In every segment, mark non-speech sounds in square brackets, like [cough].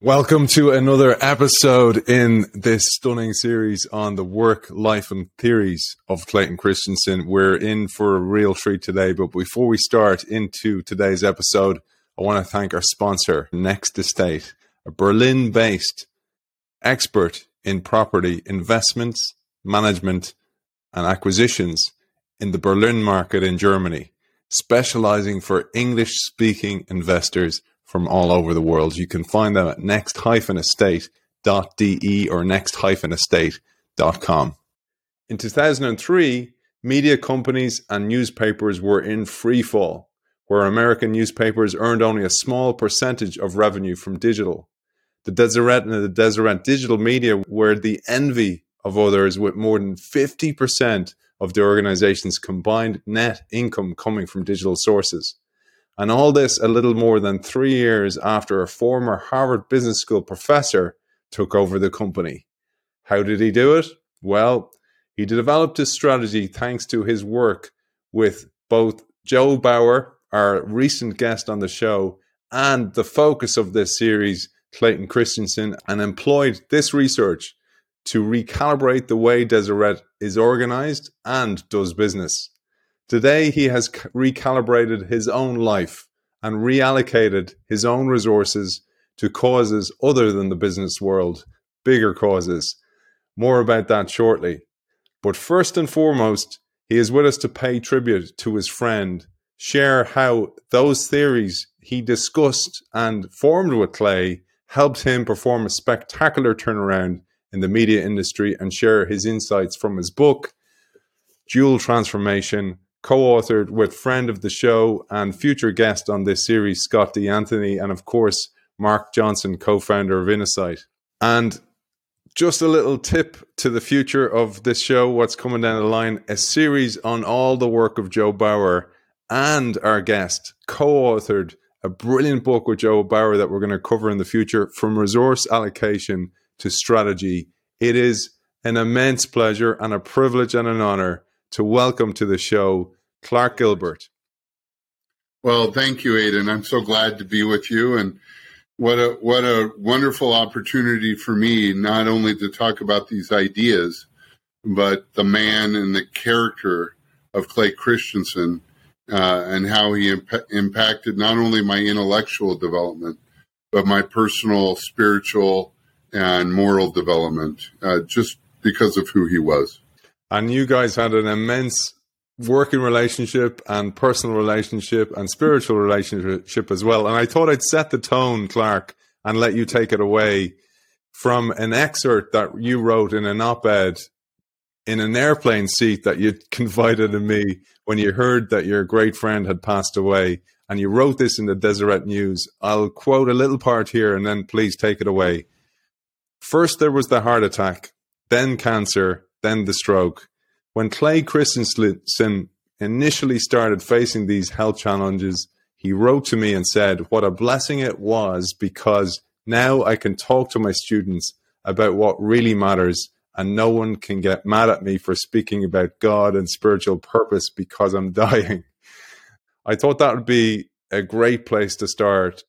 Welcome to another episode in this stunning series on the work, life, and theories of Clayton Christensen. We're in for a real treat today, but before we start into today's episode, I want to thank our sponsor, Next Estate, a Berlin based expert in property investments, management, and acquisitions in the Berlin market in Germany, specializing for English speaking investors from all over the world. You can find them at next-estate.de or next-estate.com. In 2003, media companies and newspapers were in free fall, where American newspapers earned only a small percentage of revenue from digital. The Deseret and the Deseret digital media were the envy of others, with more than 50% of the organization's combined net income coming from digital sources. And all this a little more than three years after a former Harvard Business School professor took over the company. How did he do it? Well, he developed his strategy thanks to his work with both Joe Bower, our recent guest on the show, and the focus of this series, Clayton Christensen, and employed this research to recalibrate the way Deseret is organized and does business. Today, he has recalibrated his own life and reallocated his own resources to causes other than the business world, bigger causes. More about that shortly. But first and foremost, he is with us to pay tribute to his friend, share how those theories he discussed and formed with Clay helped him perform a spectacular turnaround in the media industry, and share his insights from his book, Dual Transformation co-authored with friend of the show and future guest on this series, Scott D Anthony, and of course, Mark Johnson, co-founder of Innosight. And just a little tip to the future of this show, what's coming down the line, a series on all the work of Joe Bower and our guest co-authored a brilliant book with Joe Bower that we're going to cover in the future from resource allocation to strategy. It is an immense pleasure and a privilege and an honor to welcome to the show Clark Gilbert. Well, thank you, Aidan. I'm so glad to be with you, and what a what a wonderful opportunity for me not only to talk about these ideas, but the man and the character of Clay Christensen uh, and how he imp- impacted not only my intellectual development, but my personal, spiritual, and moral development, uh, just because of who he was and you guys had an immense working relationship and personal relationship and spiritual relationship as well. And I thought I'd set the tone, Clark, and let you take it away from an excerpt that you wrote in an op ed in an airplane seat that you [laughs] confided in me when you heard that your great friend had passed away. And you wrote this in the Deseret News. I'll quote a little part here and then please take it away. First, there was the heart attack, then cancer, then the stroke. When Clay Christensen initially started facing these health challenges, he wrote to me and said, What a blessing it was because now I can talk to my students about what really matters, and no one can get mad at me for speaking about God and spiritual purpose because I'm [laughs] dying. I thought that would be a great place to start.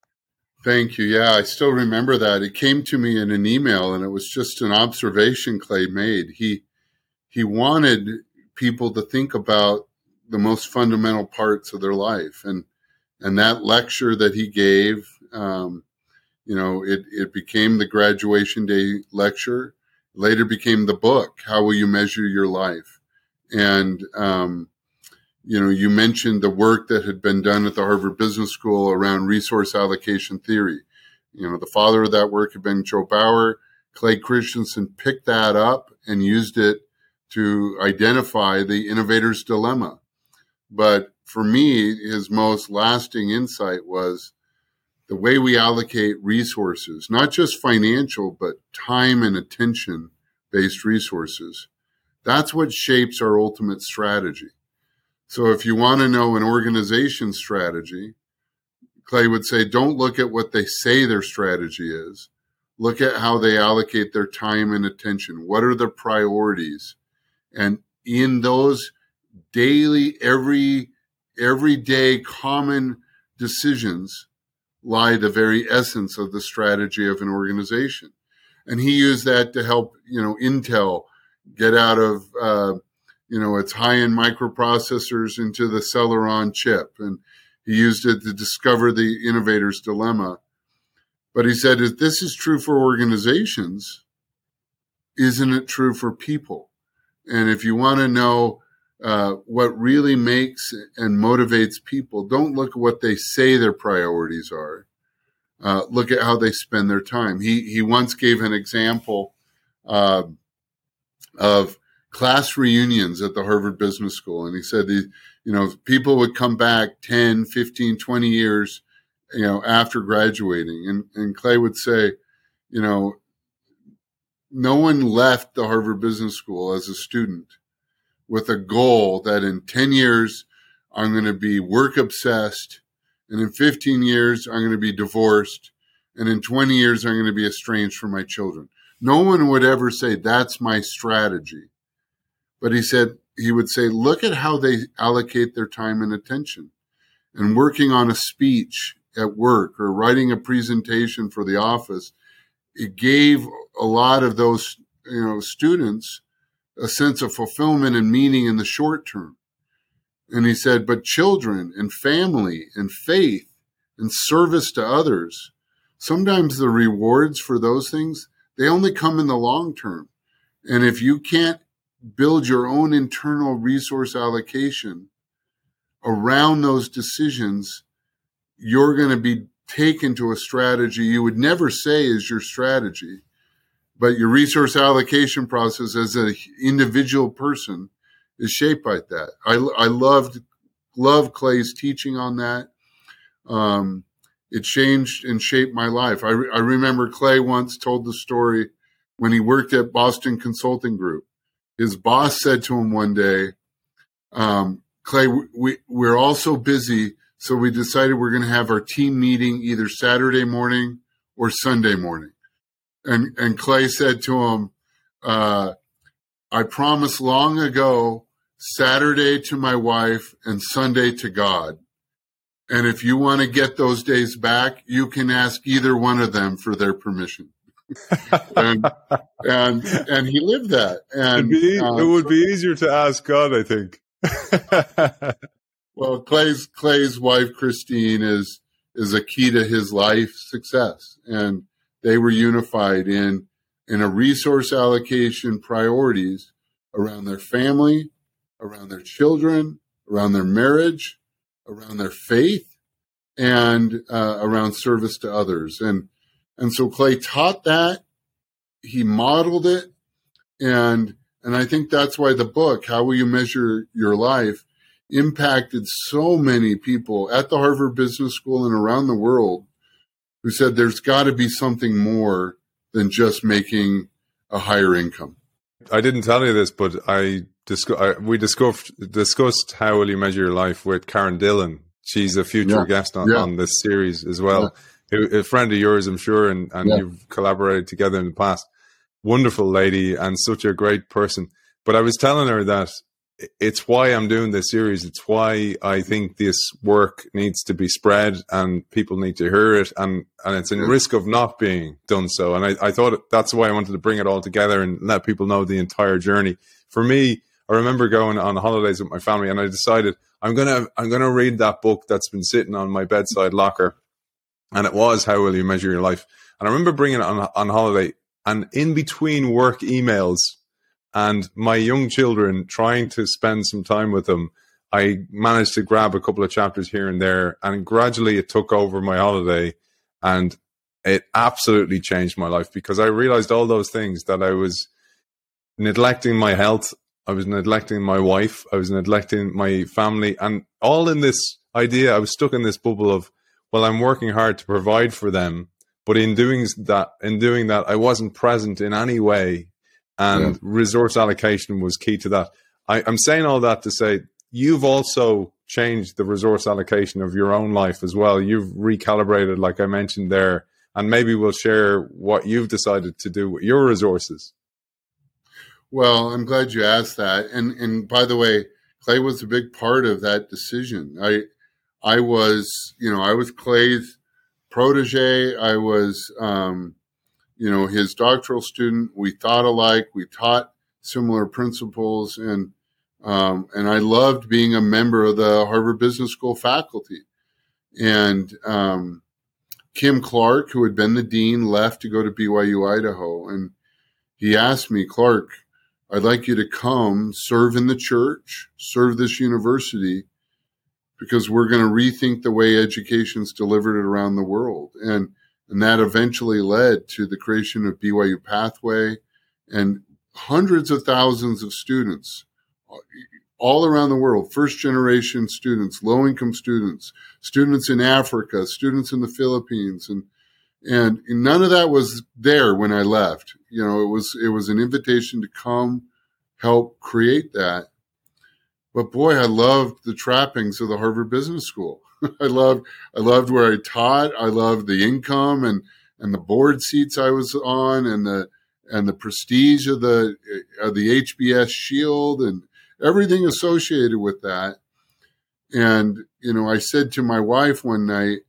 Thank you. Yeah, I still remember that. It came to me in an email, and it was just an observation Clay made. He he wanted people to think about the most fundamental parts of their life. And and that lecture that he gave um, you know it, it became the graduation day lecture later became the book how will you measure your life? And um, you know you mentioned the work that had been done at the harvard business school around resource allocation theory. You know the father of that work had been joe bower. Clay christensen picked that up and used it to identify the innovator's dilemma. But for me, his most lasting insight was the way we allocate resources, not just financial, but time and attention based resources. That's what shapes our ultimate strategy. So if you want to know an organization's strategy, Clay would say, don't look at what they say their strategy is. Look at how they allocate their time and attention. What are their priorities? And in those daily, every, everyday common decisions, lie the very essence of the strategy of an organization. And he used that to help, you know, Intel get out of, uh, you know, its high end microprocessors into the Celeron chip. And he used it to discover the innovator's dilemma. But he said, if this is true for organizations, isn't it true for people? And if you want to know uh, what really makes and motivates people. Don't look at what they say their priorities are. Uh, look at how they spend their time. He he once gave an example uh, of class reunions at the Harvard Business School, and he said the you know people would come back 10, 15, 20 years you know after graduating, and and Clay would say, you know, no one left the Harvard Business School as a student with a goal that in 10 years, I'm going to be work obsessed. And in 15 years, I'm going to be divorced. And in 20 years, I'm going to be estranged from my children. No one would ever say, that's my strategy. But he said, he would say, look at how they allocate their time and attention. And working on a speech at work or writing a presentation for the office, it gave a lot of those, you know, students a sense of fulfillment and meaning in the short term. And he said, but children and family and faith and service to others, sometimes the rewards for those things, they only come in the long term. And if you can't build your own internal resource allocation around those decisions, you're going to be taken to a strategy you would never say is your strategy but your resource allocation process as an individual person is shaped by that. I, I loved love Clay's teaching on that. Um, it changed and shaped my life. I, re- I remember Clay once told the story when he worked at Boston Consulting Group. His boss said to him one day, um, Clay, we, we're all so busy, so we decided we're going to have our team meeting either Saturday morning or Sunday morning and and Clay said to him, uh, "I promised long ago Saturday to my wife and Sunday to God, and if you want to get those days back, you can ask either one of them for their permission." [laughs] and, and and he lived that, and be, uh, it would be easier to ask God, I think. well, Clay's Clay's wife Christine is is a key to his life success, and they were unified in in a resource allocation priorities around their family, around their children, around their marriage, around their faith, and uh, around service to others. And and so Clay taught that. He modeled it, and and I think that's why the book, How Will You Measure Your Life, impacted so many people at the Harvard Business School and around the world who said there's got to be something more than just making a higher income. I didn't tell you this, but I, I we discussed discussed how will you measure your life with Karen Dillon. She's a future yeah. guest on, yeah. on this series as well. Yeah. A, friend of yours, I'm sure, and, and you've collaborated together in the past. Wonderful lady and such a great person. But I was telling her that it's why I'm doing this series. It's why I think this work needs to be spread and people need to hear it. And, and it's in risk of not being done so. And I, I thought that's why I wanted to bring it all together and let people know the entire journey. For me, I remember going on holidays with my family and I decided I'm going to, I'm going to read that book that's been sitting on my bedside locker. And it was How Will You Measure Your Life? And I remember bringing it on, on holiday and in between work emails, and my young children trying to spend some time with them i managed to grab a couple of chapters here and there and gradually it took over my holiday and it absolutely changed my life because i realized all those things that i was neglecting my health i was neglecting my wife i was neglecting my family and all in this idea i was stuck in this bubble of well i'm working hard to provide for them but in doing that in doing that i wasn't present in any way and yeah. resource allocation was key to that. I, I'm saying all that to say you've also changed the resource allocation of your own life as well. You've recalibrated, like I mentioned there, and maybe we'll share what you've decided to do with your resources. Well, I'm glad you asked that. And and by the way, Clay was a big part of that decision. I I was, you know, I was Clay's protege. I was, um, you know, his doctoral student. We thought alike. We taught similar principles, and um, and I loved being a member of the Harvard Business School faculty. And um, Kim Clark, who had been the dean, left to go to BYU Idaho, and he asked me, Clark, I'd like you to come serve in the church, serve this university, because we're going to rethink the way education's delivered around the world. And, and that eventually led to the creation of BYU Pathway and hundreds of thousands of students uh, all around the world, first generation students, low income students, students in Africa, students in the Philippines, and and none of that was there when I left. You know, it was it was an invitation to come help create that. But boy, I loved the trappings of the Harvard Business School. [laughs] I loved I loved where I taught. I loved the income and and the board seats I was on and the and the prestige of the of the HBS shield and everything associated with that. And you know, I said to my wife one night,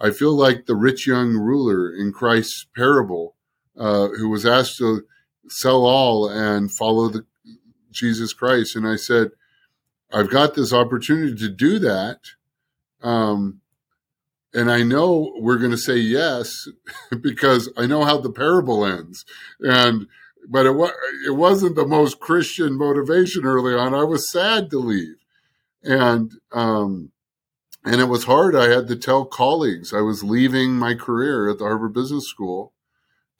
I feel like the rich young ruler in Christ's parable, uh, who was asked to sell all and follow the, Jesus Christ. And I said, I've got this opportunity to do that. Um, and I know we're going to say yes [laughs] because I know how the parable ends. And, but it, wa- it wasn't the most Christian motivation early on. I was sad to leave. And, um, and it was hard. I had to tell colleagues I was leaving my career at the Harvard Business School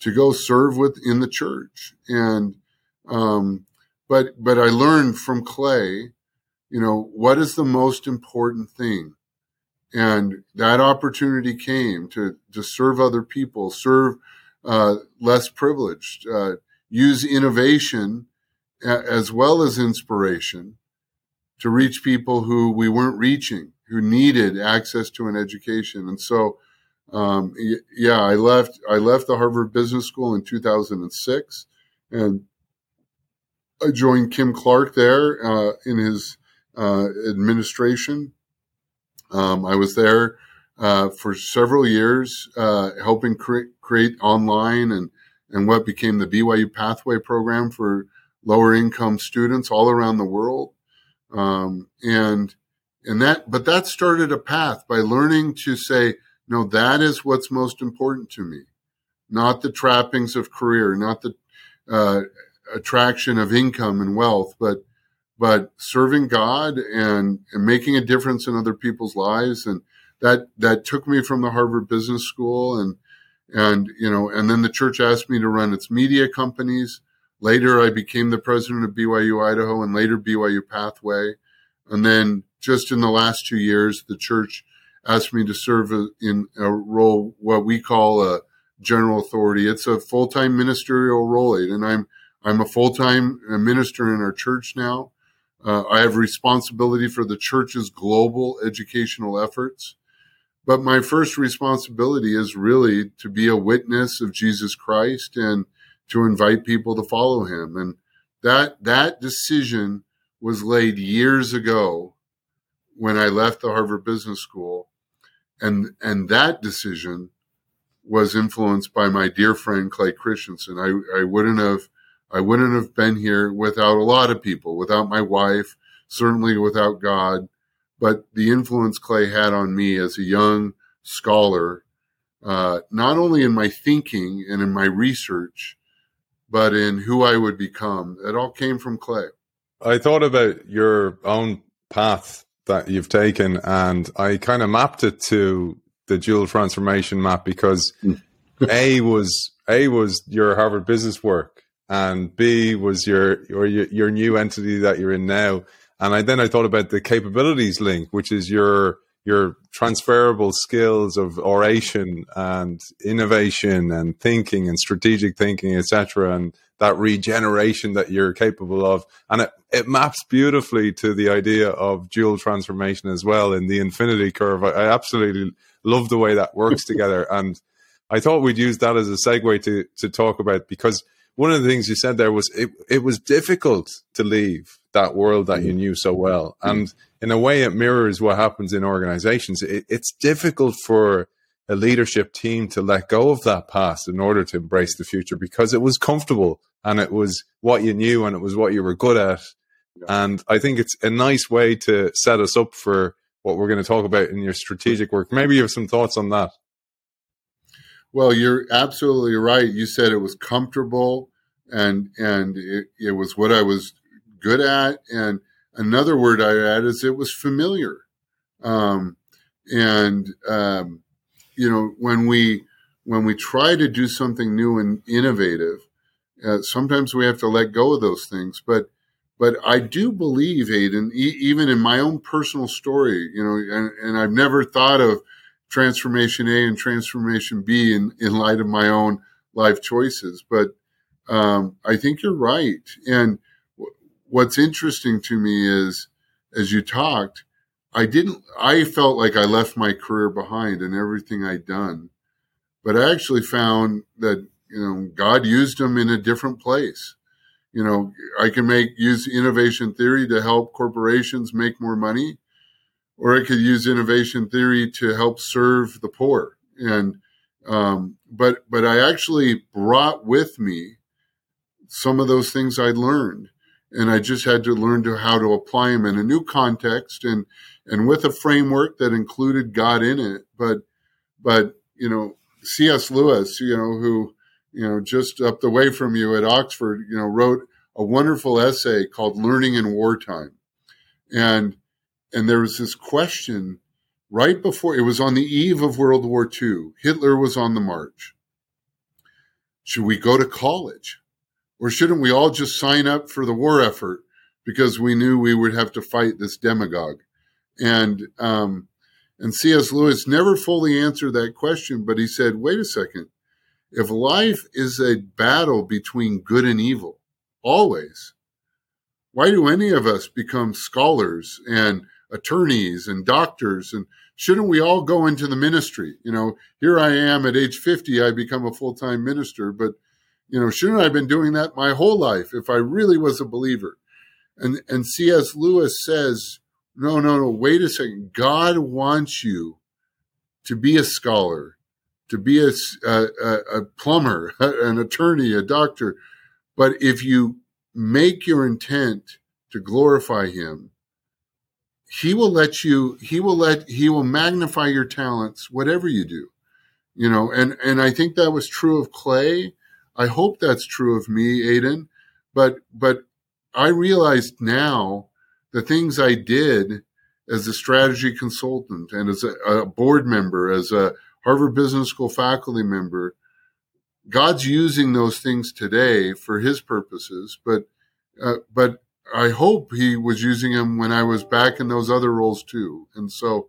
to go serve with in the church. And um, but but I learned from Clay, you know, what is the most important thing, and that opportunity came to to serve other people, serve uh, less privileged, uh, use innovation as well as inspiration to reach people who we weren't reaching who needed access to an education. And so, um, yeah, I left. I left the Harvard Business School in 2006, and I joined Kim Clark there uh, in his uh, administration. Um, I was there uh, for several years, uh, helping cre- create online and and what became the BYU Pathway program for lower income students all around the world. Um, and and that but that started a path by learning to say no that is what's most important to me not the trappings of career not the uh, attraction of income and wealth but but serving god and and making a difference in other people's lives and that that took me from the harvard business school and and you know and then the church asked me to run its media companies later i became the president of byu idaho and later byu pathway and then just in the last two years, the church asked me to serve in a role, what we call a general authority. It's a full time ministerial role, and I'm I'm a full time minister in our church now. Uh, I have responsibility for the church's global educational efforts. But my first responsibility is really to be a witness of Jesus Christ and to invite people to follow him. And that, that decision was laid years ago when I left the Harvard Business School, and and that decision was influenced by my dear friend Clay Christensen. I, I wouldn't have I wouldn't have been here without a lot of people, without my wife, certainly without God, but the influence Clay had on me as a young scholar, uh, not only in my thinking and in my research, but in who I would become. It all came from Clay. I thought about your own path that you've taken, and I kind of mapped it to the dual transformation map because hmm. A was A was your Harvard business work, and B was your or your, your new entity that you're in now. And I then I thought about the capabilities link, which is your your transferable skills of oration and innovation and thinking and strategic thinking, etc. And that regeneration that you're capable of. And it, it maps beautifully to the idea of dual transformation as well in the infinity curve. I, I absolutely love the way that works [laughs] together. And I thought we'd use that as a segue to, to talk about because one of the things you said there was it, it was difficult to leave that world that you mm. knew so well. Mm. And in a way, it mirrors what happens in organizations. It, it's difficult for a leadership team to let go of that past in order to embrace the future because it was comfortable and it was what you knew and it was what you were good at. And I think it's a nice way to set us up for what we're going to talk about in your strategic work. Maybe you have some thoughts on that. Well, you're absolutely right. You said it was comfortable and and it, it was what I was good at. And another word I add is it was familiar. Um, and um, you know when we when we try to do something new and innovative, uh, sometimes we have to let go of those things. But but I do believe, Aidan, e- even in my own personal story, you know, and, and I've never thought of transformation A and transformation B in, in light of my own life choices. But um, I think you're right. And w- what's interesting to me is, as you talked, I didn't, I felt like I left my career behind and everything I'd done. But I actually found that, you know, God used them in a different place. You know, I can make, use innovation theory to help corporations make more money or I could use innovation theory to help serve the poor. And um, but but I actually brought with me some of those things I learned, and I just had to learn to how to apply them in a new context and and with a framework that included God in it. But but you know C.S. Lewis, you know who you know just up the way from you at Oxford, you know wrote a wonderful essay called "Learning in Wartime," and and there was this question right before it was on the eve of World War II. Hitler was on the march. Should we go to college? Or shouldn't we all just sign up for the war effort because we knew we would have to fight this demagogue? And um, and C.S. Lewis never fully answered that question, but he said, wait a second. If life is a battle between good and evil, always, why do any of us become scholars and attorneys and doctors and shouldn't we all go into the ministry? You know here i am at age 50 i become a full-time minister but you know shouldn't i have been doing that my whole life if i really was a believer? And and cs lewis says no no no wait a second. God wants you to be a scholar to be a, a, a plumber [laughs] an attorney a doctor. But if you make your intent to glorify him he will let you he will let he will magnify your talents whatever you do you know and and i think that was true of clay. I hope that's true of me aidan. But but i realized now the things i did as a strategy consultant and as a, a board member as a harvard business school faculty member god's using those things today for his purposes. But uh, but I hope he was using him when I was back in those other roles too. And so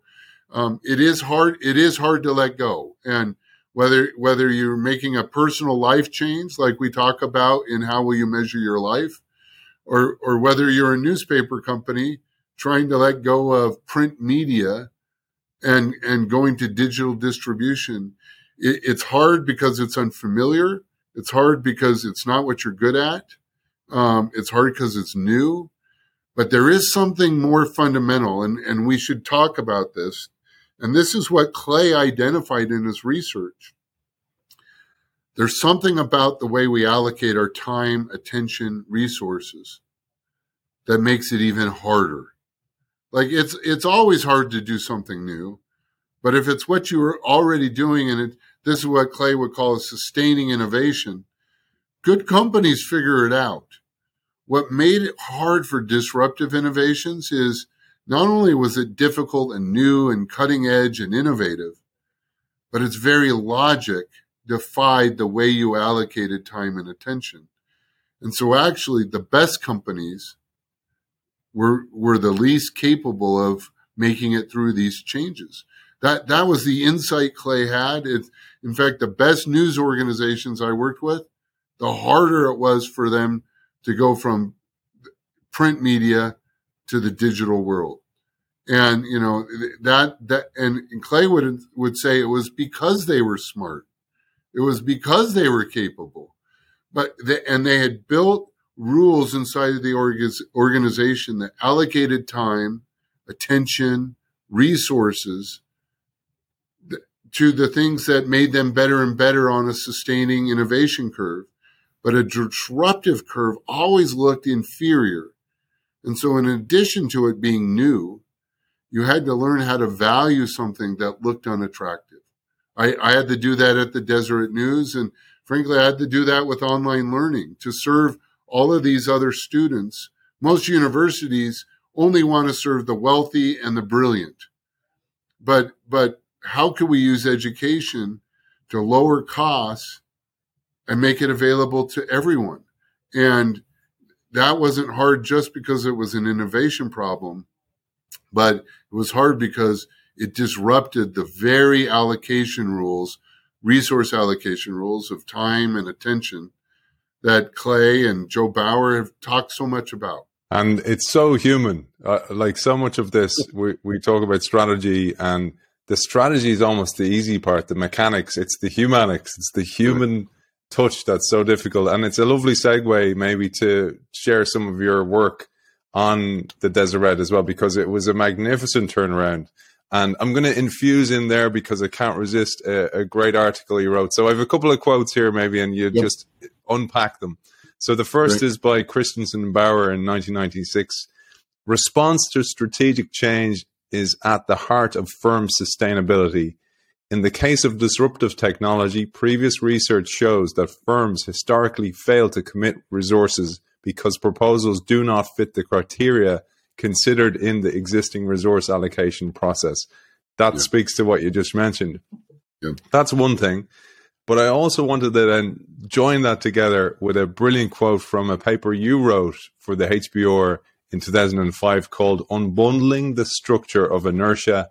um, it is hard. It is hard to let go. And whether whether you're making a personal life change, like we talk about in how will you measure your life, or or whether you're a newspaper company trying to let go of print media and and going to digital distribution, it, it's hard because it's unfamiliar. It's hard because it's not what you're good at um, it's hard because it's new, but there is something more fundamental, and, and we should talk about this. And this is what Clay identified in his research. There's something about the way we allocate our time, attention, resources that makes it even harder. Like it's it's always hard to do something new, but if it's what you are already doing and it, this is what Clay would call a sustaining innovation, good companies figure it out. What made it hard for disruptive innovations is not only was it difficult and new and cutting edge and innovative, but its very logic defied the way you allocated time and attention. And so actually the best companies were were the least capable of making it through these changes. That that was the insight Clay had. It, in fact, the best news organizations I worked with, the harder it was for them to go from print media to the digital world. And, you know, that, that, and, Clay would, would say it was because they were smart. It was because they were capable. But, and they had built rules inside of the organization that allocated time, attention, resources to the things that made them better and better on a sustaining innovation curve. But a disruptive curve always looked inferior. And so, in addition to it being new, you had to learn how to value something that looked unattractive. I, I had to do that at the Deseret News. And frankly, I had to do that with online learning to serve all of these other students. Most universities only want to serve the wealthy and the brilliant. But, but how can we use education to lower costs and make it available to everyone? And that wasn't hard just because it was an innovation problem, but it was hard because it disrupted the very allocation rules, resource allocation rules of time and attention that Clay and Joe Bower have talked so much about. And it's so human. Uh, like so much of this, we, we talk about strategy and the strategy is almost the easy part, the mechanics. It's the humanics. It's the human. Touch that's so difficult. And it's a lovely segue, maybe, to share some of your work on the Deseret as well, because it was a magnificent turnaround. And I'm going to infuse in there because I can't resist a, a, great article you wrote. So I have a couple of quotes here, maybe, and you yep. just unpack them. So the first is by Christensen Bower in 1996. Response to strategic change is at the heart of firm sustainability. In the case of disruptive technology, previous research shows that firms historically fail to commit resources because proposals do not fit the criteria considered in the existing resource allocation process. That yeah. speaks to what you just mentioned. Yeah. That's one thing. But I also wanted to then join that together with a brilliant quote from a paper you wrote for the HBR in 2005 called Unbundling the Structure of Inertia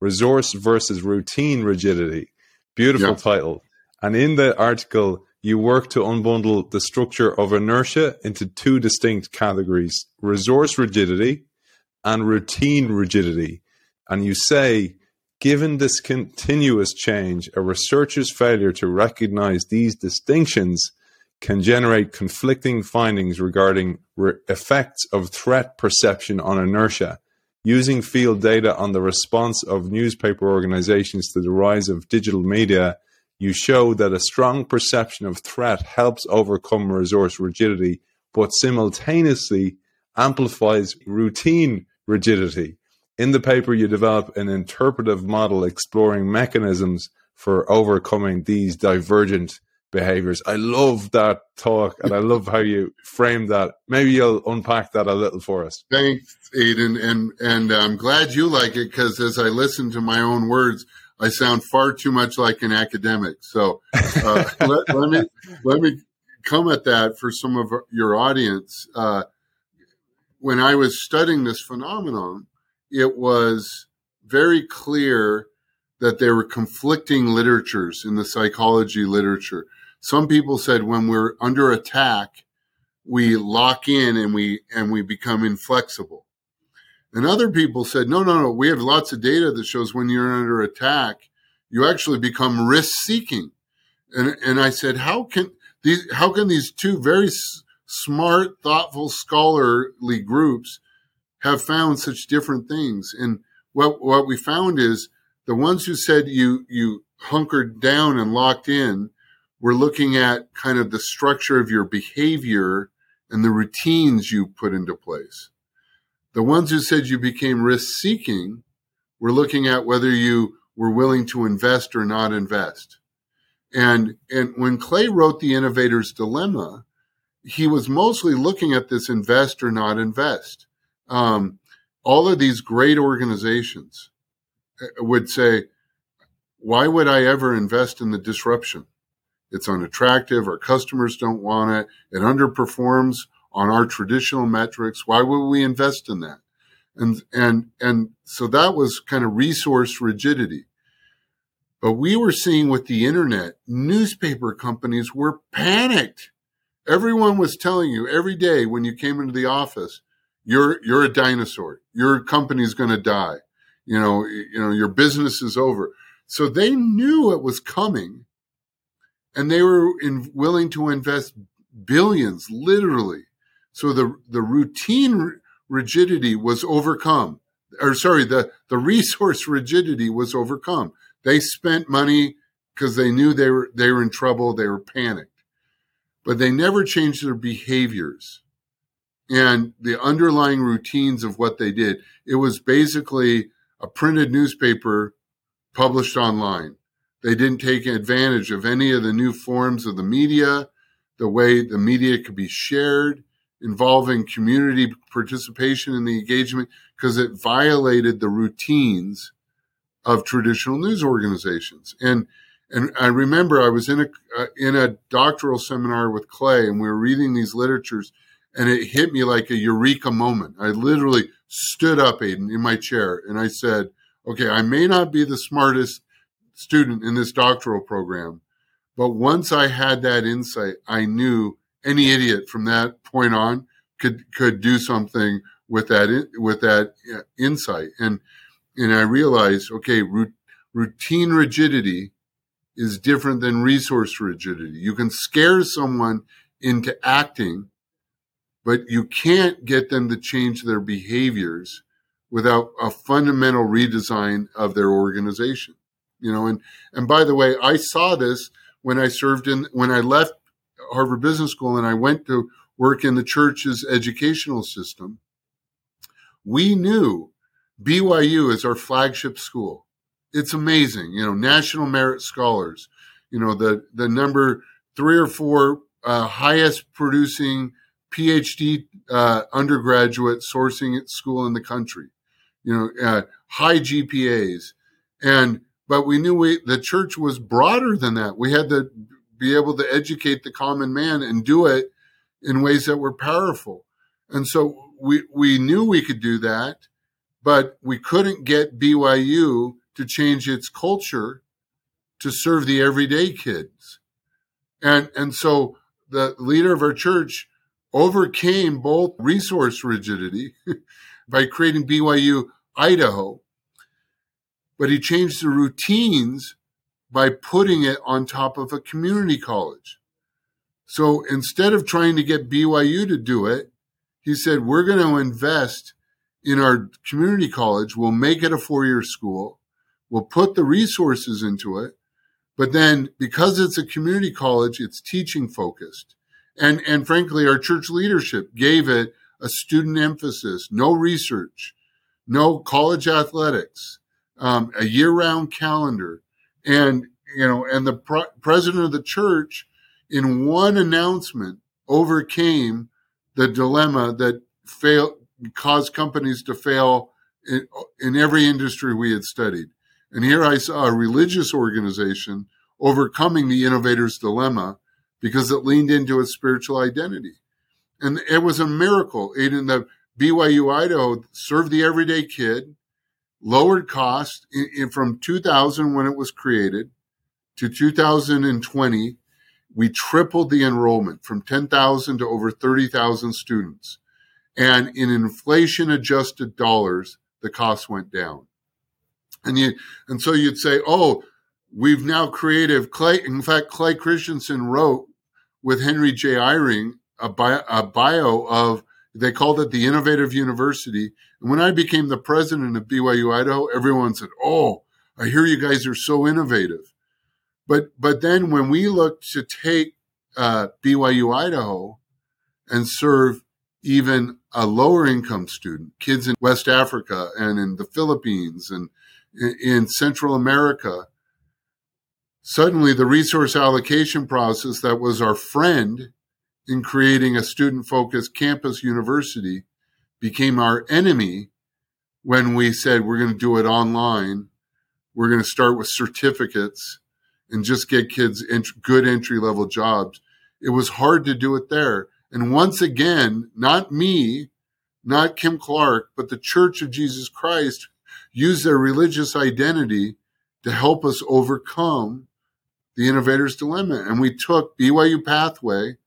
Resource versus Routine Rigidity. Beautiful yeah. title. And in the article, you work to unbundle the structure of inertia into two distinct categories resource rigidity and routine rigidity. And you say, given this continuous change, a researcher's failure to recognize these distinctions can generate conflicting findings regarding re- effects of threat perception on inertia. Using field data on the response of newspaper organizations to the rise of digital media, you show that a strong perception of threat helps overcome resource rigidity, but simultaneously amplifies routine rigidity. In the paper, you develop an interpretive model exploring mechanisms for overcoming these divergent behaviors. I love that talk and I love how you frame that. Maybe you'll unpack that a little for us. Thanks, Aidan. And, and I'm glad you like it because as I listen to my own words, I sound far too much like an academic. So uh, [laughs] let, let, me, let me come at that for some of your audience. Uh, when I was studying this phenomenon, it was very clear that there were conflicting literatures in the psychology literature. Some people said when we're under attack, we lock in and we and we become inflexible. And other people said, no, no, no, we have lots of data that shows when you're under attack, you actually become risk seeking. And, and I said, how can these, how can these two very s- smart, thoughtful, scholarly groups have found such different things? And what, what we found is the ones who said you you hunkered down and locked in were looking at kind of the structure of your behavior and the routines you put into place. The ones who said you became risk seeking we're looking at whether you were willing to invest or not invest. And, and when Clay wrote The Innovator's Dilemma, he was mostly looking at this invest or not invest. Um, all of these great organizations would say, why would I ever invest in the disruption? It's unattractive. Our customers don't want it. It underperforms on our traditional metrics. Why would we invest in that? And, and, and so that was kind of resource rigidity. But we were seeing with the internet, newspaper companies were panicked. Everyone was telling you every day when you came into the office, you're, you're a dinosaur. Your company's going to die you know, you know, your business is over. So they knew it was coming and they were in, willing to invest billions, literally. So the, the routine rigidity was overcome or sorry, the, the resource [laughs] rigidity was overcome. They spent money because they knew they were they were in trouble, they were panicked. But they never changed their behaviors and the underlying routines of what they did. It was basically a printed newspaper published online. They didn't take advantage of any of the new forms of the media, the way the media could be shared, involving community participation in the engagement, because it violated the routines of traditional news organizations. And and I remember I was in a uh, in a doctoral seminar with Clay, and we were reading these literatures, and it hit me like a eureka moment. I literally stood up, Aidan, in my chair, and I said, "Okay, I may not be the smartest student in this doctoral program, but once I had that insight, I knew any idiot from that point on could could do something with that with that uh, insight." And and I realized, okay, routine rigidity is different than resource rigidity. You can scare someone into acting, but you can't get them to change their behaviors without a fundamental redesign of their organization. You know, and and by the way, I saw this when I served in when I left Harvard Business School and I went to work in the church's educational system. We knew BYU is our flagship school it's amazing. You know, national merit scholars. You know, the the number three or four uh, highest producing PhD uh, undergraduate sourcing at school in the country. You know, uh, high GPAs, and but we knew we the church was broader than that. We had to be able to educate the common man and do it in ways that were powerful. And so we we knew we could do that, but we couldn't get BYU to change its culture to serve the everyday kids. And, and so the leader of our church overcame both resource rigidity [laughs] by creating BYU Idaho, but he changed the routines by putting it on top of a community college. So instead of trying to get BYU to do it, he said, We're going to invest in our community college. We'll make it a four year school. We'll put the resources into it. But then because it's a community college, it's teaching focused. And, and frankly, our church leadership gave it a student emphasis, no research, no college athletics, um, a year round calendar. And, you know, and the pro- president of the church in one announcement overcame the dilemma that fail, caused companies to fail in, in every industry we had studied. And here I saw a religious organization overcoming the innovator's dilemma because it leaned into its spiritual identity. And it was a miracle. In the BYU Idaho served the everyday kid, lowered cost in, in, from 2000 when it was created to 2020. We tripled the enrollment from 10,000 to over 30,000 students. And in inflation adjusted dollars, the cost went down. And you, and so you'd say, oh, we've now created Clay. In fact, Clay Christensen wrote with Henry J. Eyring a bio, a bio of, they called it the Innovative University. And when I became the president of BYU Idaho, everyone said, oh, I hear you guys are so innovative. But, but then when we looked to take uh, BYU Idaho and serve even a lower income student, kids in West Africa and in the Philippines and in Central America, suddenly the resource allocation process that was our friend in creating a student focused campus university became our enemy when we said we're going to do it online. We're going to start with certificates and just get kids good entry level jobs. It was hard to do it there. And once again, not me, not Kim Clark, but the Church of Jesus Christ used their religious identity to help us overcome the innovator's dilemma. And we took BYU Pathway.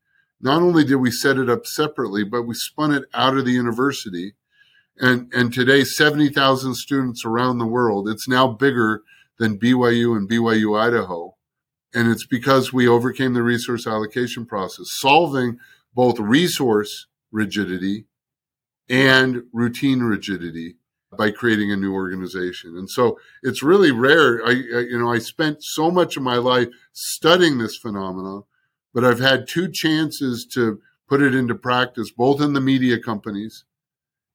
Not only did we set it up separately, but we spun it out of the university. And, and today, 70,000 students around the world. It's now bigger than BYU and BYU Idaho. And it's because we overcame the resource allocation process, solving both resource rigidity and routine rigidity by creating a new organization. And so it's really rare. I, I, you know, I spent so much of my life studying this phenomenon, but I've had two chances to put it into practice, both in the media companies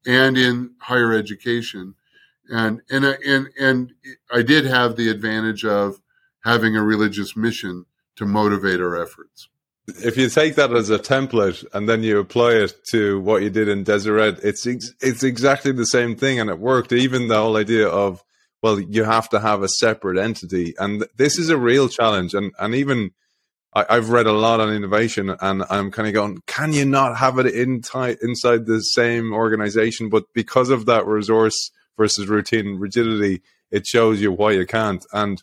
and in higher education. And, and, and, and I did have the advantage of having a religious mission to motivate our efforts if you take that as a template and then you apply it to what you did in Deseret, it's it's exactly the same thing, and it worked. Even the whole idea of well, you have to have a separate entity, and this is a real challenge. And and even I, have read a lot on innovation, and I'm kind of going, can you not have it in t- inside the same organization? But because of that resource versus routine rigidity, it shows you why you can't. And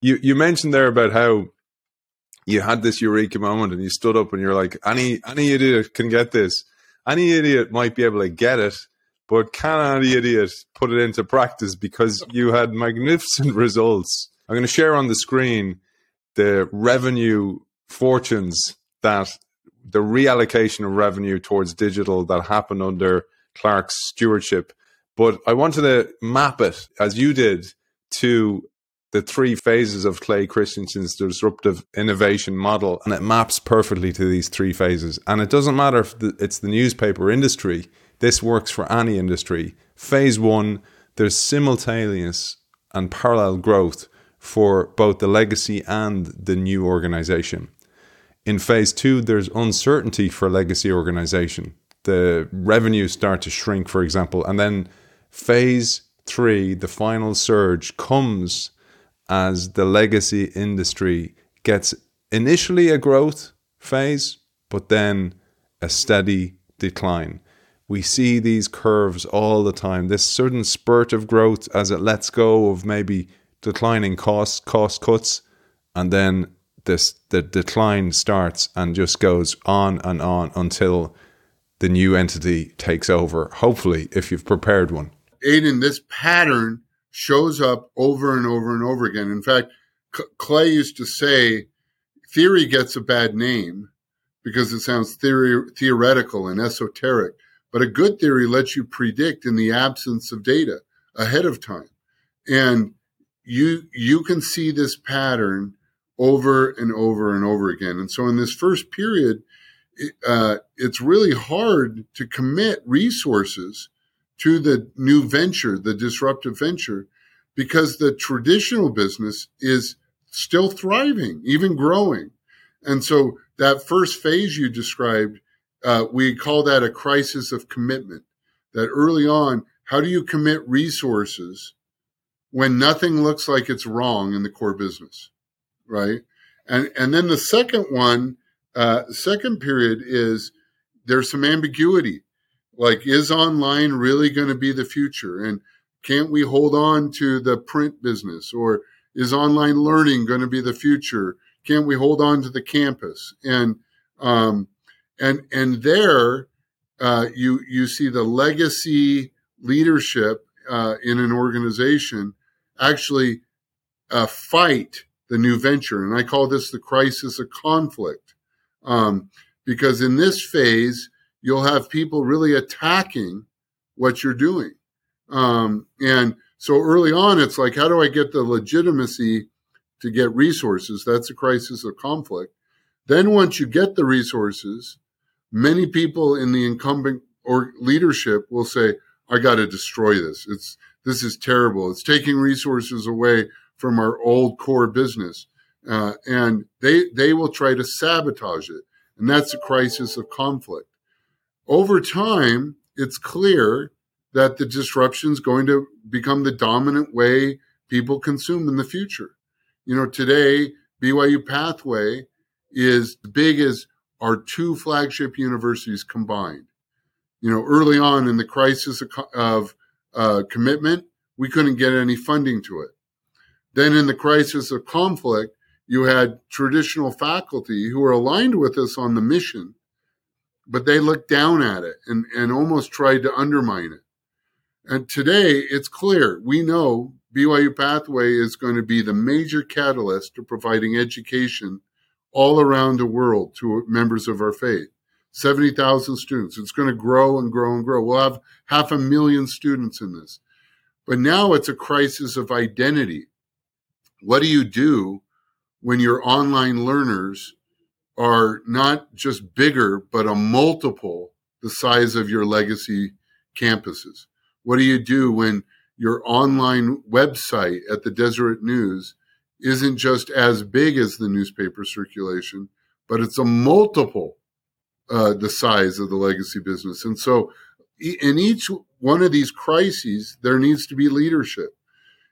you you mentioned there about how you had this eureka moment and you stood up and you're like, any any idiot can get this. Any idiot might be able to get it, but can any idiot put it into practice because [laughs] you had magnificent results. I'm going to share on the screen the revenue fortunes that the reallocation of revenue towards digital that happened under Clark's stewardship. But I wanted to map it as you did to the three phases of Clay Christensen's disruptive innovation model, and it maps perfectly to these three phases. And it doesn't matter if it's the newspaper industry, this works for any industry. Phase one, there's simultaneous and parallel growth for both the legacy and the new organization. In phase two, there's uncertainty for legacy organization. The revenues start to shrink, for example. And then phase three, the final surge, comes as the legacy industry gets initially a growth phase, but then a steady decline. We see these curves all the time. This sudden spurt of growth as it lets go of maybe declining costs, cost cuts, and then this the decline starts and just goes on and on until the new entity takes over. Hopefully, if you've prepared one. Aidan, this pattern shows up over and over and over again. In fact, C- Clay used to say theory gets a bad name because it sounds theory, theoretical and esoteric, but a good theory lets you predict in the absence of data ahead of time. And you you can see this pattern over and over and over again. And so in this first period, uh, it's really hard to commit resources to the new venture, the disruptive venture, because the traditional business is still thriving, even growing. And so that first phase you described, uh, we call that a crisis of commitment. That early on, how do you commit resources when nothing looks like it's wrong in the core business, right? And and then the second one, uh, second period is there's some ambiguity like, is online really going to be the future? And can't we hold on to the print business? Or is online learning going to be the future? Can't we hold on to the campus? And um, and and there, uh, you you see the legacy leadership uh, in an organization actually uh, fight the new venture, and I call this the crisis of conflict, um, because in this phase you'll have people really attacking what you're doing. Um, and so early on, it's like, how do I get the legitimacy to get resources? That's a crisis of conflict. Then once you get the resources, many people in the incumbent or leadership will say, I got to destroy this. It's, this is terrible. It's taking resources away from our old core business. Uh, and they, they will try to sabotage it. And that's a crisis of conflict over time, it's clear that the disruption is going to become the dominant way people consume in the future. You know, today, BYU Pathway is big as our two flagship universities combined. You know, early on in the crisis of, of uh, commitment, we couldn't get any funding to it. Then in the crisis of conflict, you had traditional faculty who were aligned with us on the mission but they looked down at it and, and almost tried to undermine it. And today it's clear we know BYU Pathway is going to be the major catalyst to providing education all around the world to members of our faith. 70,000 students. It's going to grow and grow and grow. We'll have half a million students in this. But now it's a crisis of identity. What do you do when your online learners are not just bigger, but a multiple the size of your legacy campuses? What do you do when your online website at the Deseret News isn't just as big as the newspaper circulation, but it's a multiple uh, the size of the legacy business. And so, in each one of these crises, there needs to be leadership.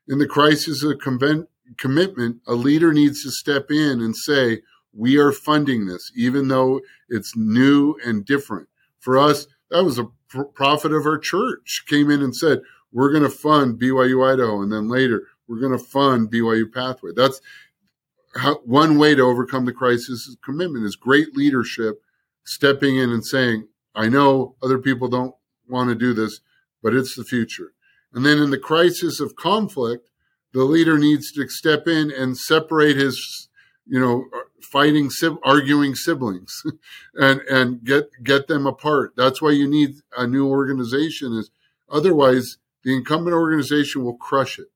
In the crisis of convent, commitment, a leader needs to step in and say, We are funding this, even though it's new and different. For us, that was a prophet of our church came in and said, We're going to fund BYU Idaho. And then later, we're going to fund BYU Pathway. That's how, one way to overcome the crisis is commitment is great leadership stepping in and saying, I know other people don't want to do this, but it's the future. And then in the crisis of conflict, the leader needs to step in and separate his, you know, fighting, arguing siblings, [laughs] and and get get them apart. That's why you need a new organization. Is otherwise the incumbent organization will crush it.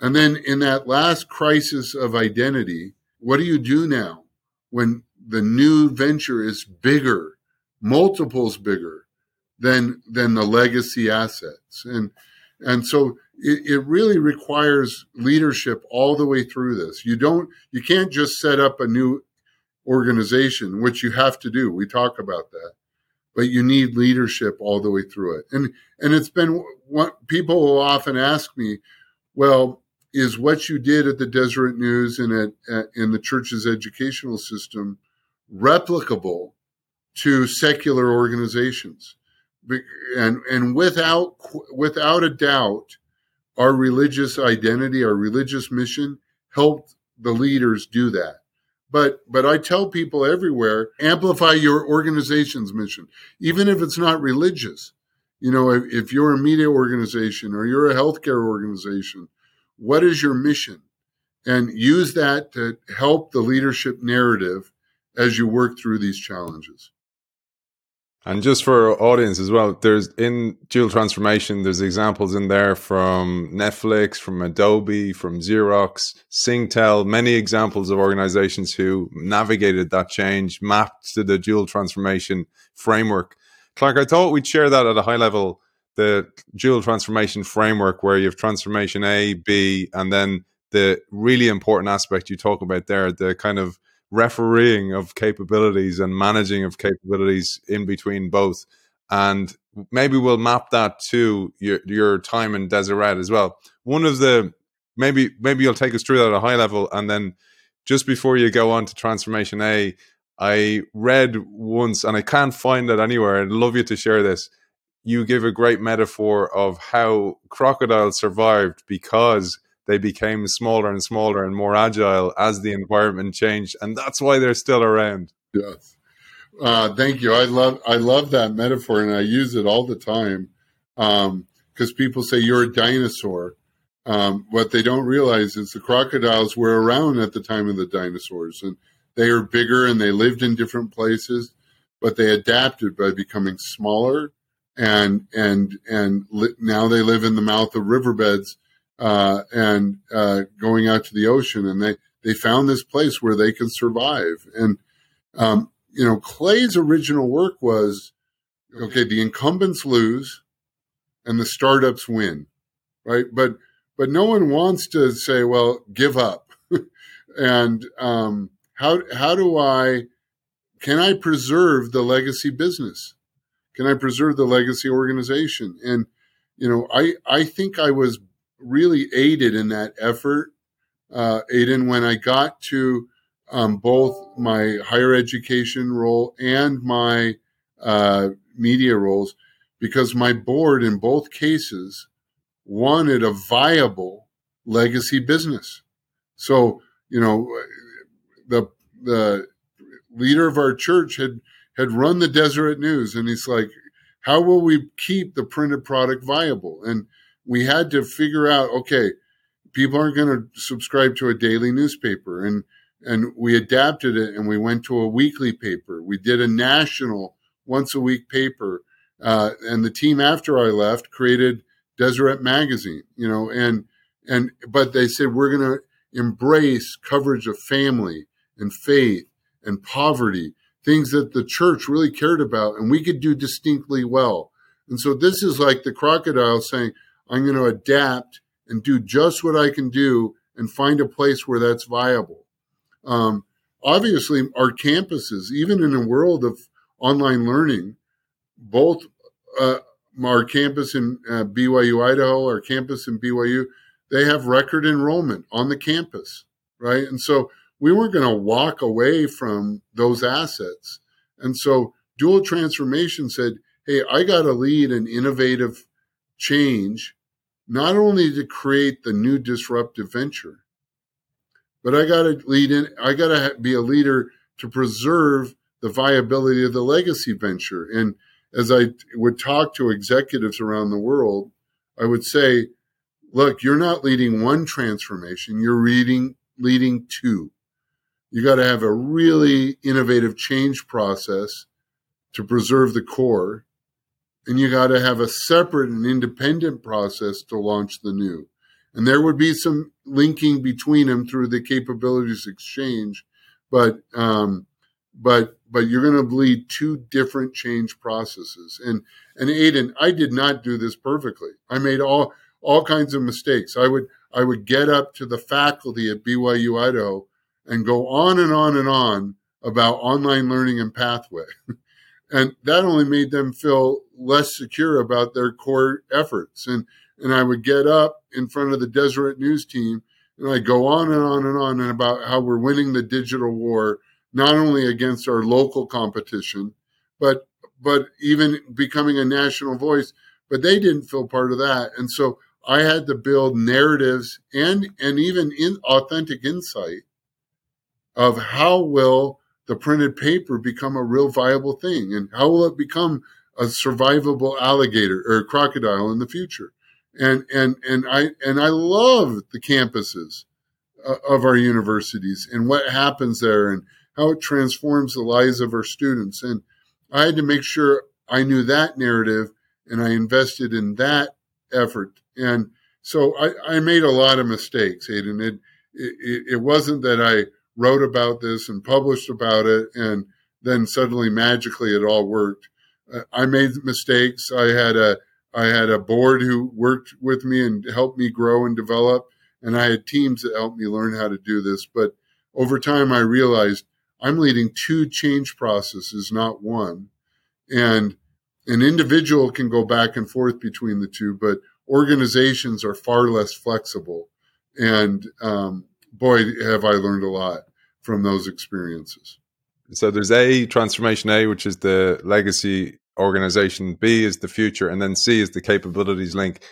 And then in that last crisis of identity, what do you do now when the new venture is bigger, multiples bigger than than the legacy assets? And and so it, it really requires leadership all the way through this. You don't you can't just set up a new organization, which you have to do. We talk about that. But you need leadership all the way through it. And and it's been what people will often ask me, well, is what you did at the Deseret News and at, at in the church's educational system replicable to secular organizations? And and without without a doubt, our religious identity, our religious mission helped the leaders do that. But but I tell people everywhere, amplify your organization's mission, even if it's not religious. You know, if, if you're a media organization or you're a healthcare organization, what is your mission? And use that to help the leadership narrative as you work through these challenges. And just for audience as well, there's in dual transformation, there's examples in there from Netflix, from Adobe, from Xerox, Singtel, many examples of organizations who navigated that change, mapped to the dual transformation framework. Clark, I thought we'd share that at a high level, the dual transformation framework where you have transformation A, B, and then the really important aspect you talk about there, the kind of refereeing of capabilities and managing of capabilities in between both. And maybe we'll map that to your, your time in Deseret as well. One of the maybe maybe you'll take us through that at a high level, and then just before you go on to Transformation A, I read once, and I can't find it anywhere. I'd love you to share this. You give a great metaphor of how crocodiles survived because they became smaller and smaller and more agile as the environment changed, and that's why they're still around. Yes, uh, thank you. I love I love that metaphor, and I use it all the time because um, people say you're a dinosaur. Um, what they don't realize is the crocodiles were around at the time of the dinosaurs, and they are bigger and they lived in different places, but they adapted by becoming smaller, and and and li- now they live in the mouth of riverbeds uh, and uh, going out to the ocean, and they they found this place where they can survive. And um, you know, Clay's original work was okay. The incumbents lose, and the startups win, right? But but no one wants to say, well, give up. [laughs] and um, how how do I can I preserve the legacy business? Can I preserve the legacy organization? And you know, I I think I was really aided in that effort, uh, Aidan, when I got to um, both my higher education role and my uh, media roles, because my board in both cases wanted a viable legacy business. So, you know, the the leader of our church had had run the Deseret News, and he's like, "How will we keep the printed product viable?" And we had to figure out okay people aren't going to subscribe to a daily newspaper. And and we adapted it and we went to a weekly paper. We did a national once a week paper. Uh, and the team after i left created Deseret Magazine, you know, and and but they said we're going to embrace coverage of family and faith and poverty, things that the church really cared about and we could do distinctly well. And so this is like the crocodile saying, I'm going to adapt and do just what I can do and find a place where that's viable. Um, obviously, our campuses, even in a world of online learning, both uh, our campus in uh, BYU Idaho, our campus in BYU, they have record enrollment on the campus, right? And so we weren't going to walk away from those assets. And so dual transformation said, hey, I got to lead an innovative change, not only to create the new disruptive venture, but I got to lead in, I got to be a leader to preserve the viability of the legacy venture. And as I would talk to executives around the world, I would say, look, you're not leading one transformation, you're leading, leading two. You got to have a really innovative change process to preserve the core. And you got to have a separate and independent process to launch the new. And there would be some linking between them through the capabilities exchange. But, um, but but you're going to bleed two different change processes. And and Aidan, I did not do this perfectly. I made all all kinds of mistakes. I would I would get up to the faculty at BYU Idaho and go on and on and on about online learning and pathway. [laughs] and that only made them feel less secure about their core efforts. And and I would get up in front of the Deseret News team and I go on and on and on and about how we're winning the digital war not only against our local competition, but but even becoming a national voice. But they didn't feel part of that, and so I had to build narratives and and even in authentic insight of how will the printed paper become a real viable thing, and how will it become a survivable alligator or crocodile in the future. And and and I and I love the campuses uh, of our universities and what happens there and how it transforms the lives of our students. And I had to make sure I knew that narrative and I invested in that effort. And so I, I made a lot of mistakes, Hayden. It, it, it wasn't that I wrote about this and published about it and then suddenly magically it all worked. I made mistakes. I had a I had a board who worked with me and helped me grow and develop, and I had teams that helped me learn how to do this. But over time, I realized I'm leading two change processes, not one. And an individual can go back and forth between the two, but organizations are far less flexible. And um, boy, have I learned a lot from those experiences. So there's A, transformation A, which is the legacy organization, B is the future, and then C is the capabilities link.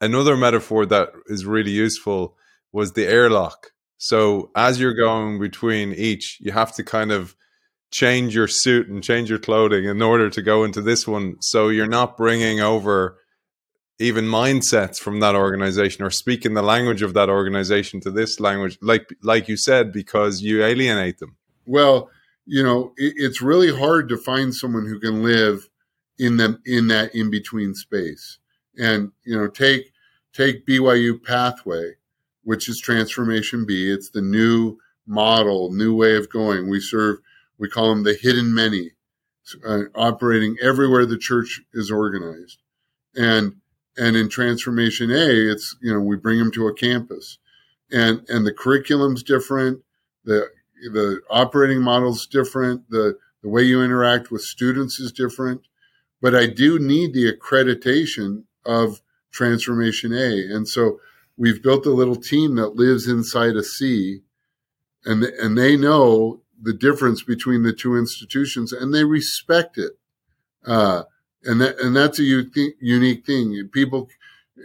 Another metaphor that is really useful was the airlock. So as you're going between each, you have to kind of change your suit and change your clothing in order to go into this one. So you're not bringing over even mindsets from that organization or speaking the language of that organization to this language, like like you said, because you alienate them. Well, you know, it, it's really hard to find someone who can live in them in that in between space. And you know, take take BYU Pathway which is Transformation B. It's the new model, new way of going. We serve, we call them the hidden many, uh, operating everywhere the church is organized. And and in Transformation A, it's you know we bring them to a campus, and and the curriculum's different, the the operating model is different, the the way you interact with students is different, but I do need the accreditation of Transformation A, and so we've built a little team that lives inside a C and and they know the difference between the two institutions and they respect it. Uh, and that and that's a unique thing. People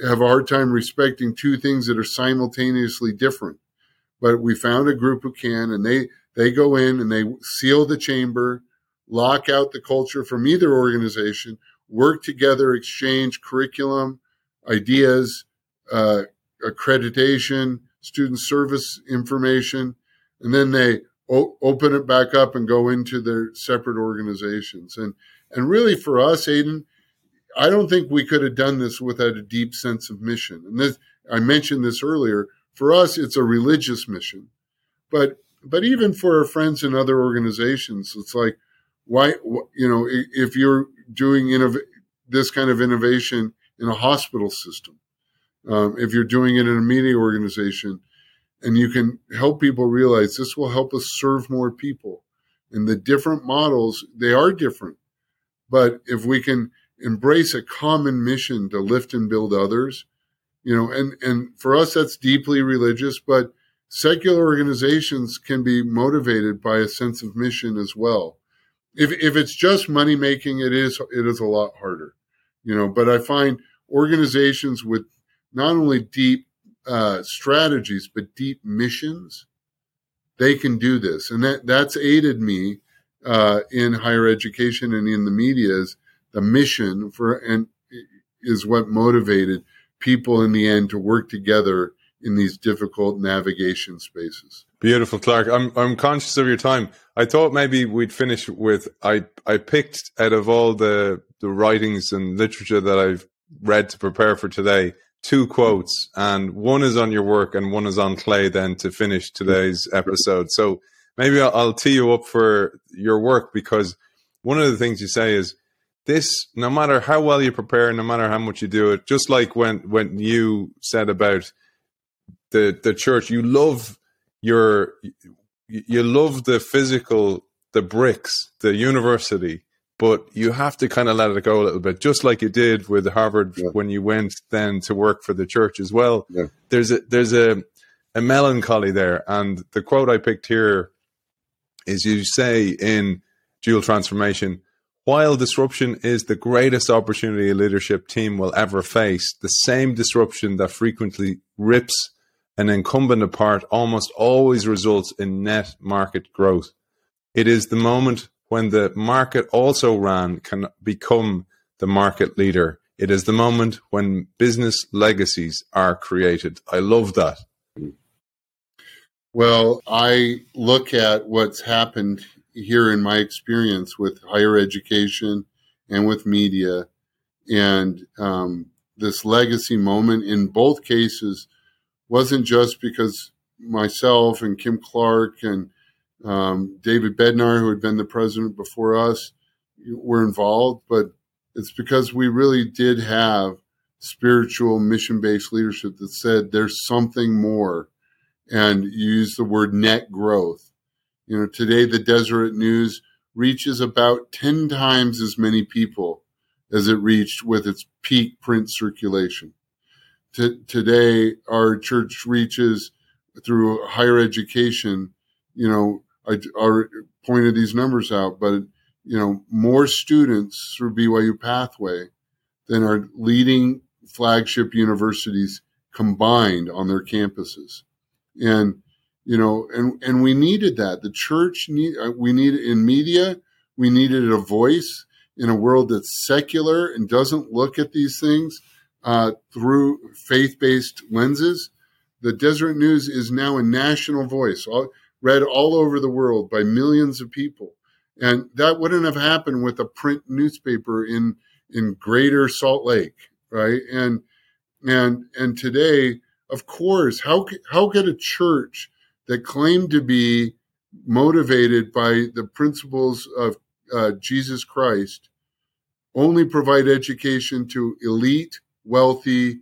have a hard time respecting two things that are simultaneously different but we found a group who can and they they go in and they seal the chamber lock out the culture from either organization work together exchange curriculum ideas uh, accreditation, student service information, and then they o- open it back up and go into their separate organizations. And and really for us, Aidan, I don't think we could have done this without a deep sense of mission. And this, I mentioned this earlier. For us, it's a religious mission, but but even for our friends in other organizations, it's like why you know if you're doing innov- this kind of innovation in a hospital system, um, if you're doing it in a media organization, and you can help people realize this will help us serve more people. And the different models, they are different. But if we can embrace a common mission to lift and build others, you know, and, and for us, that's deeply religious, but secular organizations can be motivated by a sense of mission as well. If, if it's just money making, it is, it is a lot harder, you know, but I find organizations with not only deep uh, strategies, but deep missions, they can do this. And that, that's aided me uh, in higher education and in the media is the mission for, and is what motivated people in the end to work together in these difficult navigation spaces. Beautiful, Clark. I'm I'm conscious of your time. I thought maybe we'd finish with I I picked out of all the the writings and literature that I've read to prepare for today two quotes, and one is on your work and one is on Clay. Then to finish today's episode, so maybe I'll, I'll tee you up for your work because one of the things you say is this: no matter how well you prepare, no matter how much you do it, just like when when you said about the the church, you love your you love the physical, the bricks, the university but you have to kind of let it go a little bit, just like you did with Harvard yeah. when you went then to work for the church as well. Yeah. There's a there's a a melancholy there, and the quote I picked here is you say in Dual Transformation. While disruption is the greatest opportunity a leadership team will ever face, the same disruption that frequently rips an incumbent apart almost always results in net market growth. It is the moment when the market also ran can become the market leader. It is the moment when business legacies are created. I love that. Well, I look at what's happened here in my experience with higher education and with media, and um, this legacy moment in both cases wasn't just because myself and Kim Clark and um, David Bednar, who had been the president before us, were involved, but it's because we really did have spiritual mission based leadership that said there's something more and use the word net growth. You know, today the Deseret News reaches about 10 times as many people as it reached with its peak print circulation. T- today, our church reaches through higher education, you know, I already pointed these numbers out, but you know, more students through BYU Pathway than our leading flagship universities combined on their campuses. And, you know, and, and we needed that. The church need, uh, we needed in media, we needed a voice in a world that's secular and doesn't look at these things uh, through faith-based lenses. The Deseret News is now a national voice. All, read all over the world by millions of people. And that wouldn't have happened with a print newspaper in in greater Salt Lake, right? And and and today, of course, how how could a church that claim to be motivated by the principles of uh, Jesus Christ only provide education to elite, wealthy,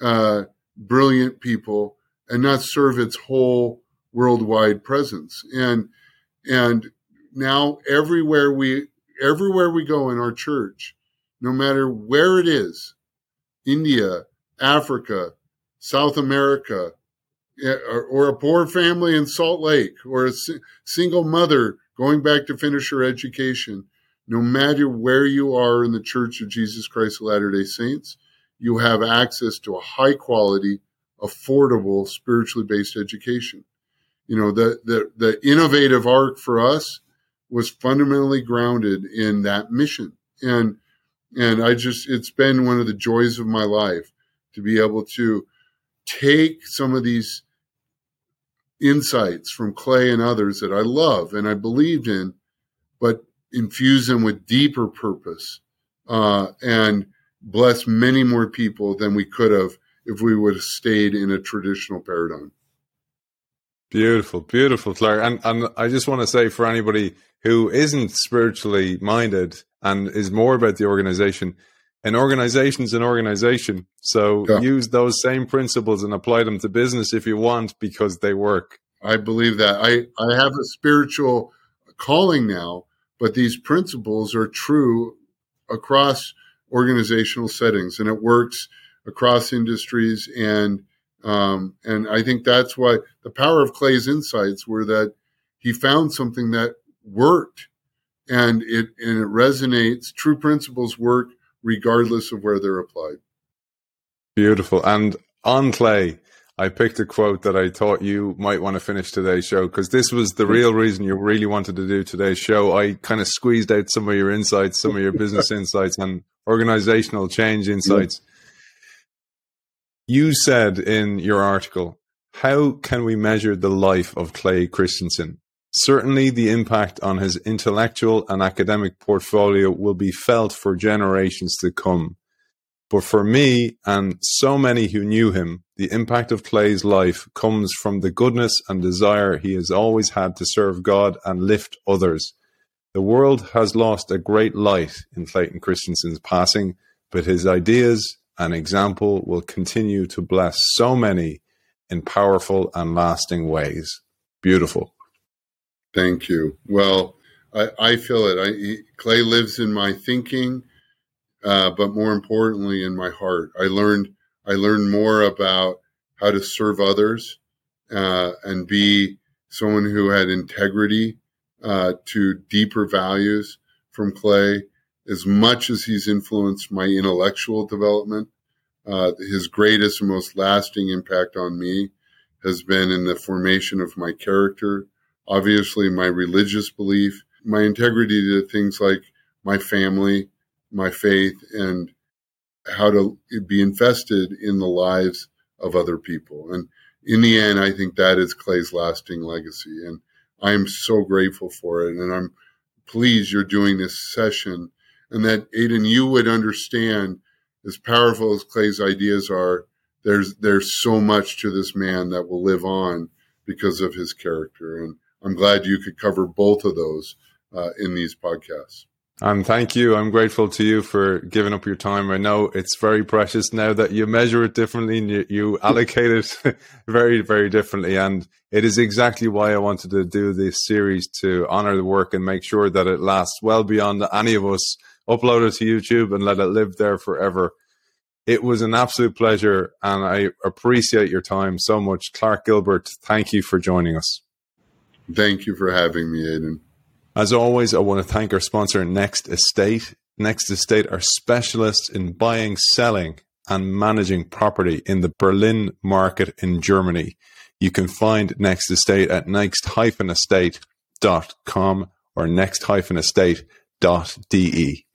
uh, brilliant people and not serve its whole worldwide presence. And and now everywhere we everywhere we go in our church, no matter where it is, India, Africa, South America, or, or a poor family in Salt Lake, or a si- single mother going back to finish her education, no matter where you are in the Church of Jesus Christ of Latter day Saints, you have access to a high quality, affordable, spiritually based education. You know the the the innovative arc for us was fundamentally grounded in that mission. And and i just it's been one of the joys of my life to be able to take some of these insights from clay and others that i love and i believed in but infuse them with deeper purpose uh, and bless many more people than we could have if we would have stayed in a traditional paradigm. Beautiful, beautiful, Claire. And and I just want to say for anybody who isn't spiritually minded and is more about the organization, an organization is an organization. So yeah. use those same principles and apply them to business if you want because they work. I believe that. I, I have a spiritual calling now, but these principles are true across organizational settings and it works across industries and um, and I think that's why the power of Clay's insights were that he found something that worked and it and it resonates. True principles work regardless of where they're applied. Beautiful. And on Clay, I picked a quote that I thought you might want to finish today's show because this was the real [laughs] reason you really wanted to do today's show. I kind of squeezed out some of your insights, some of your business [laughs] insights, and organizational change insights. You said in your article, How can we measure the life of Clay Christensen? Certainly, the impact on his intellectual and academic portfolio will be felt for generations to come. But for me and so many who knew him, the impact of Clay's life comes from the goodness and desire he has always had to serve God and lift others. The world has lost a great light in Clayton Christensen's passing, but his ideas and example will continue to bless so many in powerful and lasting ways. Beautiful. Thank you. Well, I, I feel it. I, Clay lives in my thinking uh, but more importantly, in my heart. I learned I learned more about how to serve others uh, and be someone who had integrity uh, to deeper values from Clay. As much as he's influenced my intellectual development, uh, his greatest and most lasting impact on me has been in the formation of my character, obviously my religious belief, my integrity to things like my family, my faith and how to be invested in the lives of other people. And in the end, I think that is Clay's lasting legacy. And I'm so grateful for it. And I'm pleased you're doing this session and that Aidan, you would understand as powerful as Clay's ideas are, there's, there's so much to this man that will live on because of his character. And I'm glad you could cover both of those uh, in these podcasts. And thank you. I'm grateful to you for giving up your time. I know it's very precious now that you measure it differently and you, you [laughs] allocate it very, very differently. And it is exactly why I wanted to do this series to honor the work and make sure that it lasts well beyond any of us. Upload it to YouTube and let it live there forever. It was an absolute pleasure and I appreciate your time so much. Clark Gilbert, thank you for joining us. Thank you for having me, Aidan. As always, I want to thank our sponsor, Next Estate. Next Estate are specialists in buying, selling, and managing property in the Berlin market in Germany. You can find Next Estate at next-estate.com or next-estate.de.